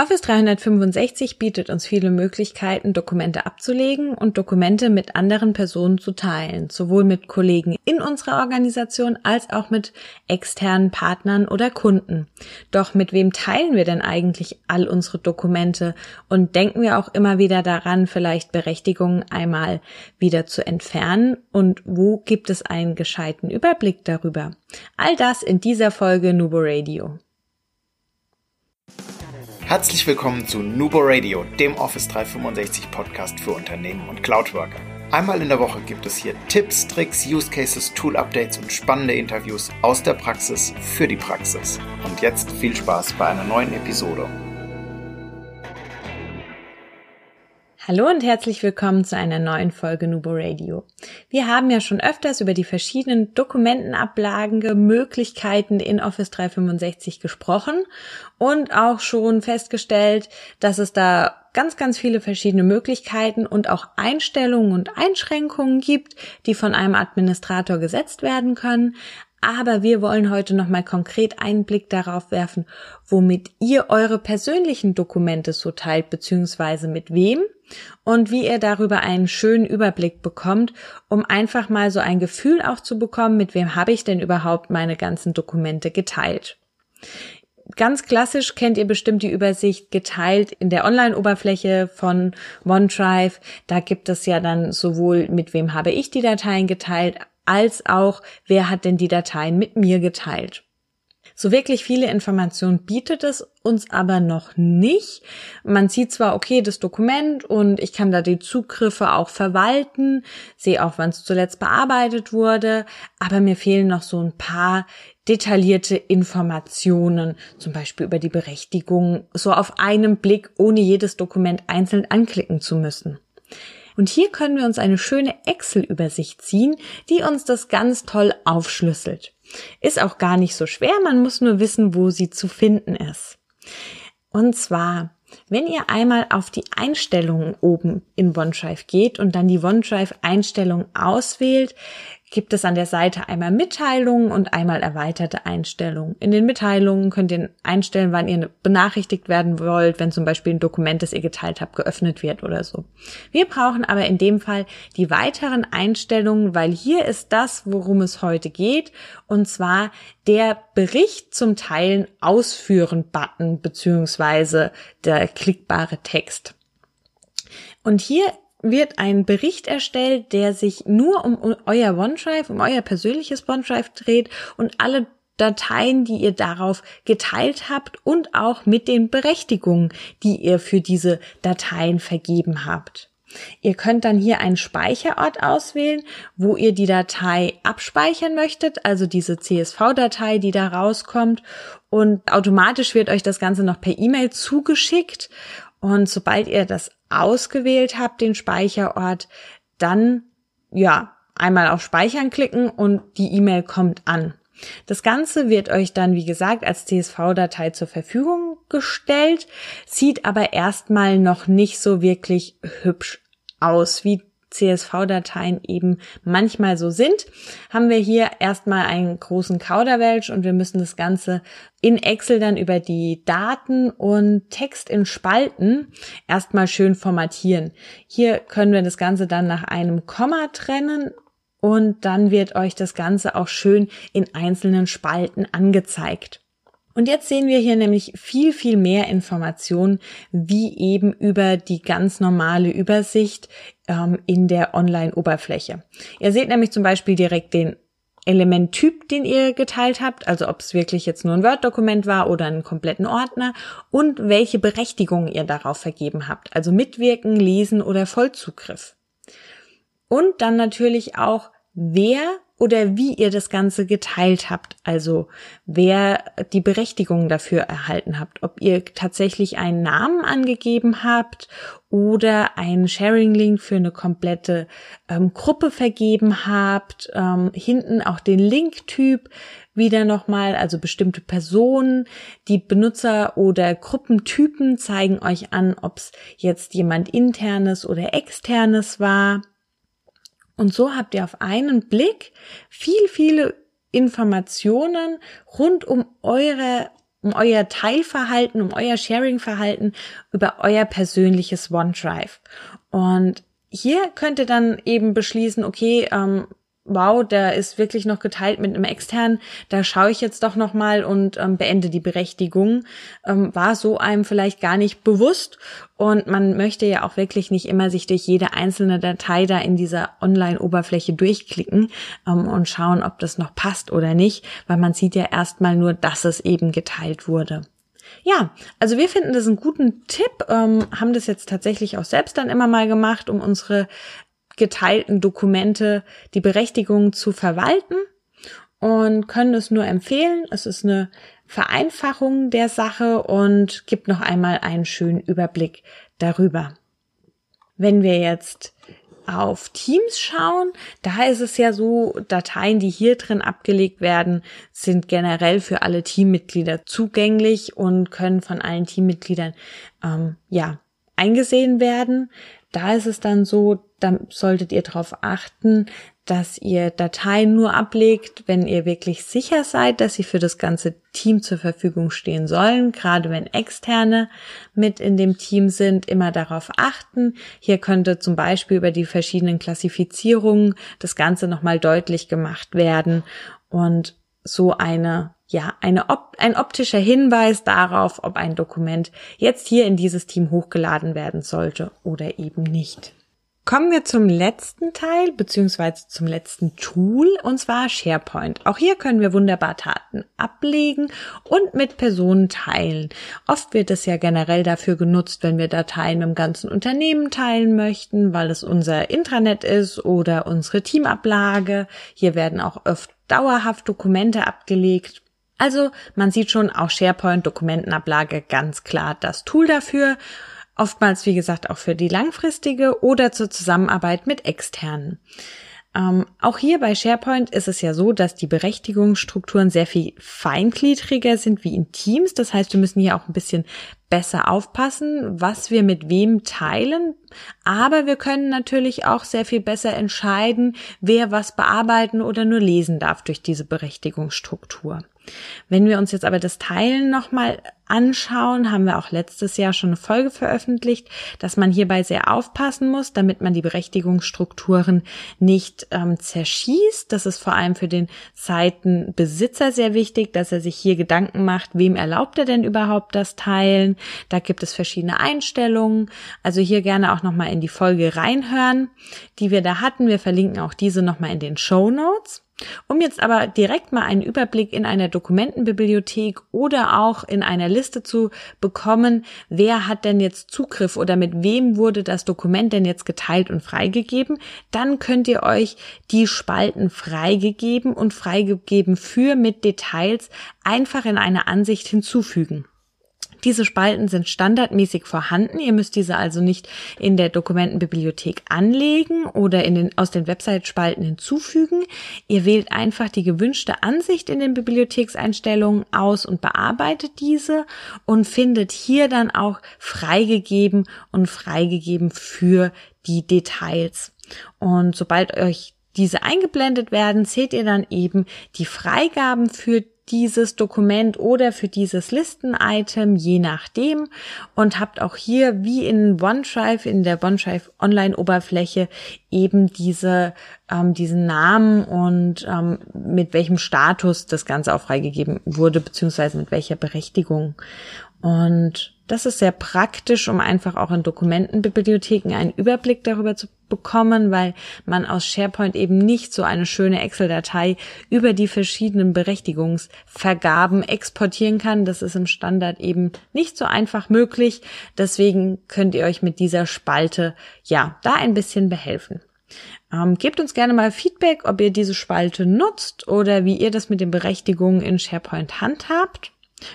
Office 365 bietet uns viele Möglichkeiten, Dokumente abzulegen und Dokumente mit anderen Personen zu teilen, sowohl mit Kollegen in unserer Organisation als auch mit externen Partnern oder Kunden. Doch mit wem teilen wir denn eigentlich all unsere Dokumente und denken wir auch immer wieder daran, vielleicht Berechtigungen einmal wieder zu entfernen und wo gibt es einen gescheiten Überblick darüber? All das in dieser Folge Nubo Radio. Herzlich willkommen zu Nubo Radio, dem Office 365 Podcast für Unternehmen und Cloudworker. Einmal in der Woche gibt es hier Tipps, Tricks, Use Cases, Tool Updates und spannende Interviews aus der Praxis für die Praxis. Und jetzt viel Spaß bei einer neuen Episode. Hallo und herzlich willkommen zu einer neuen Folge Nubo Radio. Wir haben ja schon öfters über die verschiedenen Dokumentenablagen, Möglichkeiten in Office 365 gesprochen und auch schon festgestellt, dass es da ganz, ganz viele verschiedene Möglichkeiten und auch Einstellungen und Einschränkungen gibt, die von einem Administrator gesetzt werden können. Aber wir wollen heute nochmal konkret einen Blick darauf werfen, womit ihr eure persönlichen Dokumente so teilt, beziehungsweise mit wem und wie ihr darüber einen schönen Überblick bekommt, um einfach mal so ein Gefühl auch zu bekommen, mit wem habe ich denn überhaupt meine ganzen Dokumente geteilt. Ganz klassisch kennt ihr bestimmt die Übersicht geteilt in der Online-Oberfläche von OneDrive. Da gibt es ja dann sowohl mit wem habe ich die Dateien geteilt, als auch wer hat denn die Dateien mit mir geteilt. So wirklich viele Informationen bietet es uns aber noch nicht. Man sieht zwar, okay, das Dokument und ich kann da die Zugriffe auch verwalten, sehe auch, wann es zuletzt bearbeitet wurde, aber mir fehlen noch so ein paar detaillierte Informationen, zum Beispiel über die Berechtigung, so auf einem Blick, ohne jedes Dokument einzeln anklicken zu müssen. Und hier können wir uns eine schöne Excel-Übersicht ziehen, die uns das ganz toll aufschlüsselt. Ist auch gar nicht so schwer, man muss nur wissen, wo sie zu finden ist. Und zwar, wenn ihr einmal auf die Einstellungen oben in OneDrive geht und dann die OneDrive-Einstellung auswählt, gibt es an der Seite einmal Mitteilungen und einmal erweiterte Einstellungen. In den Mitteilungen könnt ihr einstellen, wann ihr benachrichtigt werden wollt, wenn zum Beispiel ein Dokument, das ihr geteilt habt, geöffnet wird oder so. Wir brauchen aber in dem Fall die weiteren Einstellungen, weil hier ist das, worum es heute geht, und zwar der Bericht zum Teilen ausführen Button beziehungsweise der klickbare Text. Und hier wird ein Bericht erstellt, der sich nur um euer OneDrive, um euer persönliches OneDrive dreht und alle Dateien, die ihr darauf geteilt habt und auch mit den Berechtigungen, die ihr für diese Dateien vergeben habt. Ihr könnt dann hier einen Speicherort auswählen, wo ihr die Datei abspeichern möchtet, also diese CSV-Datei, die da rauskommt. Und automatisch wird euch das Ganze noch per E-Mail zugeschickt. Und sobald ihr das ausgewählt habt, den Speicherort, dann, ja, einmal auf Speichern klicken und die E-Mail kommt an. Das Ganze wird euch dann, wie gesagt, als CSV-Datei zur Verfügung gestellt, sieht aber erstmal noch nicht so wirklich hübsch aus, wie CSV-Dateien eben manchmal so sind, haben wir hier erstmal einen großen Kauderwelsch und wir müssen das Ganze in Excel dann über die Daten und Text in Spalten erstmal schön formatieren. Hier können wir das Ganze dann nach einem Komma trennen und dann wird euch das Ganze auch schön in einzelnen Spalten angezeigt. Und jetzt sehen wir hier nämlich viel, viel mehr Informationen, wie eben über die ganz normale Übersicht ähm, in der Online-Oberfläche. Ihr seht nämlich zum Beispiel direkt den Elementtyp, den ihr geteilt habt, also ob es wirklich jetzt nur ein Word-Dokument war oder einen kompletten Ordner und welche Berechtigungen ihr darauf vergeben habt, also Mitwirken, Lesen oder Vollzugriff. Und dann natürlich auch, wer oder wie ihr das Ganze geteilt habt, also wer die Berechtigung dafür erhalten habt, ob ihr tatsächlich einen Namen angegeben habt oder einen Sharing-Link für eine komplette ähm, Gruppe vergeben habt, ähm, hinten auch den Link-Typ wieder nochmal, also bestimmte Personen, die Benutzer oder Gruppentypen zeigen euch an, ob es jetzt jemand internes oder externes war. Und so habt ihr auf einen Blick viel, viele Informationen rund um eure um euer Teilverhalten, um euer Sharing-Verhalten über euer persönliches OneDrive. Und hier könnt ihr dann eben beschließen, okay, ähm, wow, der ist wirklich noch geteilt mit einem externen, da schaue ich jetzt doch noch mal und ähm, beende die Berechtigung. Ähm, war so einem vielleicht gar nicht bewusst und man möchte ja auch wirklich nicht immer sich durch jede einzelne Datei da in dieser Online-Oberfläche durchklicken ähm, und schauen, ob das noch passt oder nicht, weil man sieht ja erstmal nur, dass es eben geteilt wurde. Ja, also wir finden das einen guten Tipp, ähm, haben das jetzt tatsächlich auch selbst dann immer mal gemacht, um unsere geteilten Dokumente die Berechtigung zu verwalten und können es nur empfehlen. Es ist eine Vereinfachung der Sache und gibt noch einmal einen schönen Überblick darüber. Wenn wir jetzt auf Teams schauen, da ist es ja so, Dateien, die hier drin abgelegt werden, sind generell für alle Teammitglieder zugänglich und können von allen Teammitgliedern ähm, ja eingesehen werden. Da ist es dann so, da solltet ihr darauf achten, dass ihr Dateien nur ablegt, wenn ihr wirklich sicher seid, dass sie für das ganze Team zur Verfügung stehen sollen. Gerade wenn externe mit in dem Team sind, immer darauf achten. Hier könnte zum Beispiel über die verschiedenen Klassifizierungen das Ganze nochmal deutlich gemacht werden und so eine ja, eine Op ein optischer Hinweis darauf, ob ein Dokument jetzt hier in dieses Team hochgeladen werden sollte oder eben nicht. Kommen wir zum letzten Teil beziehungsweise zum letzten Tool und zwar SharePoint. Auch hier können wir wunderbar Daten ablegen und mit Personen teilen. Oft wird es ja generell dafür genutzt, wenn wir Dateien im ganzen Unternehmen teilen möchten, weil es unser Intranet ist oder unsere Teamablage. Hier werden auch oft dauerhaft Dokumente abgelegt. Also man sieht schon auch SharePoint Dokumentenablage ganz klar das Tool dafür. Oftmals, wie gesagt, auch für die langfristige oder zur Zusammenarbeit mit externen. Ähm, auch hier bei SharePoint ist es ja so, dass die Berechtigungsstrukturen sehr viel feingliedriger sind wie in Teams. Das heißt, wir müssen hier auch ein bisschen besser aufpassen, was wir mit wem teilen. Aber wir können natürlich auch sehr viel besser entscheiden, wer was bearbeiten oder nur lesen darf durch diese Berechtigungsstruktur. Wenn wir uns jetzt aber das Teilen nochmal anschauen, haben wir auch letztes Jahr schon eine Folge veröffentlicht, dass man hierbei sehr aufpassen muss, damit man die Berechtigungsstrukturen nicht ähm, zerschießt. Das ist vor allem für den Seitenbesitzer sehr wichtig, dass er sich hier Gedanken macht, wem erlaubt er denn überhaupt das Teilen. Da gibt es verschiedene Einstellungen. Also hier gerne auch nochmal in die Folge reinhören, die wir da hatten. Wir verlinken auch diese nochmal in den Show Notes. Um jetzt aber direkt mal einen Überblick in einer Dokumentenbibliothek oder auch in einer Liste zu bekommen, wer hat denn jetzt Zugriff oder mit wem wurde das Dokument denn jetzt geteilt und freigegeben, dann könnt ihr euch die Spalten freigegeben und freigegeben für mit Details einfach in eine Ansicht hinzufügen. Diese Spalten sind standardmäßig vorhanden. Ihr müsst diese also nicht in der Dokumentenbibliothek anlegen oder in den, aus den Website-Spalten hinzufügen. Ihr wählt einfach die gewünschte Ansicht in den Bibliothekseinstellungen aus und bearbeitet diese und findet hier dann auch freigegeben und freigegeben für die Details. Und sobald euch diese eingeblendet werden, seht ihr dann eben die Freigaben für dieses Dokument oder für dieses Listen-Item, je nachdem. Und habt auch hier, wie in OneDrive, in der OneDrive Online-Oberfläche, eben diese, ähm, diesen Namen und ähm, mit welchem Status das Ganze auch freigegeben wurde, beziehungsweise mit welcher Berechtigung. Und das ist sehr praktisch, um einfach auch in Dokumentenbibliotheken einen Überblick darüber zu bekommen, weil man aus SharePoint eben nicht so eine schöne Excel-Datei über die verschiedenen Berechtigungsvergaben exportieren kann. Das ist im Standard eben nicht so einfach möglich. Deswegen könnt ihr euch mit dieser Spalte ja da ein bisschen behelfen. Ähm, gebt uns gerne mal Feedback, ob ihr diese Spalte nutzt oder wie ihr das mit den Berechtigungen in SharePoint handhabt.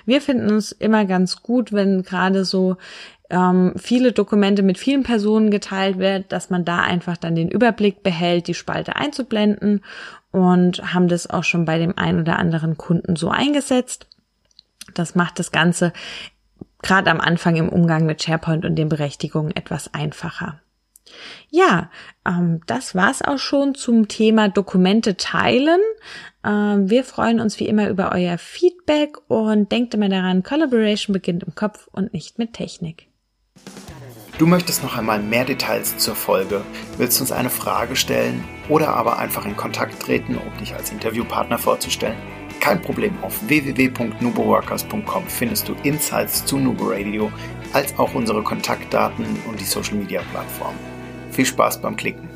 Wir finden es immer ganz gut, wenn gerade so ähm, viele Dokumente mit vielen Personen geteilt wird, dass man da einfach dann den Überblick behält, die Spalte einzublenden und haben das auch schon bei dem einen oder anderen Kunden so eingesetzt. Das macht das Ganze gerade am Anfang im Umgang mit SharePoint und den Berechtigungen etwas einfacher. Ja, ähm, das war's auch schon zum Thema Dokumente teilen. Ähm, wir freuen uns wie immer über euer Feedback und denkt immer daran, Collaboration beginnt im Kopf und nicht mit Technik. Du möchtest noch einmal mehr Details zur Folge, willst uns eine Frage stellen oder aber einfach in Kontakt treten, um dich als Interviewpartner vorzustellen? Kein Problem, auf www.nuboworkers.com findest du Insights zu Nubo Radio, als auch unsere Kontaktdaten und die Social Media Plattform. Viel Spaß beim Klicken.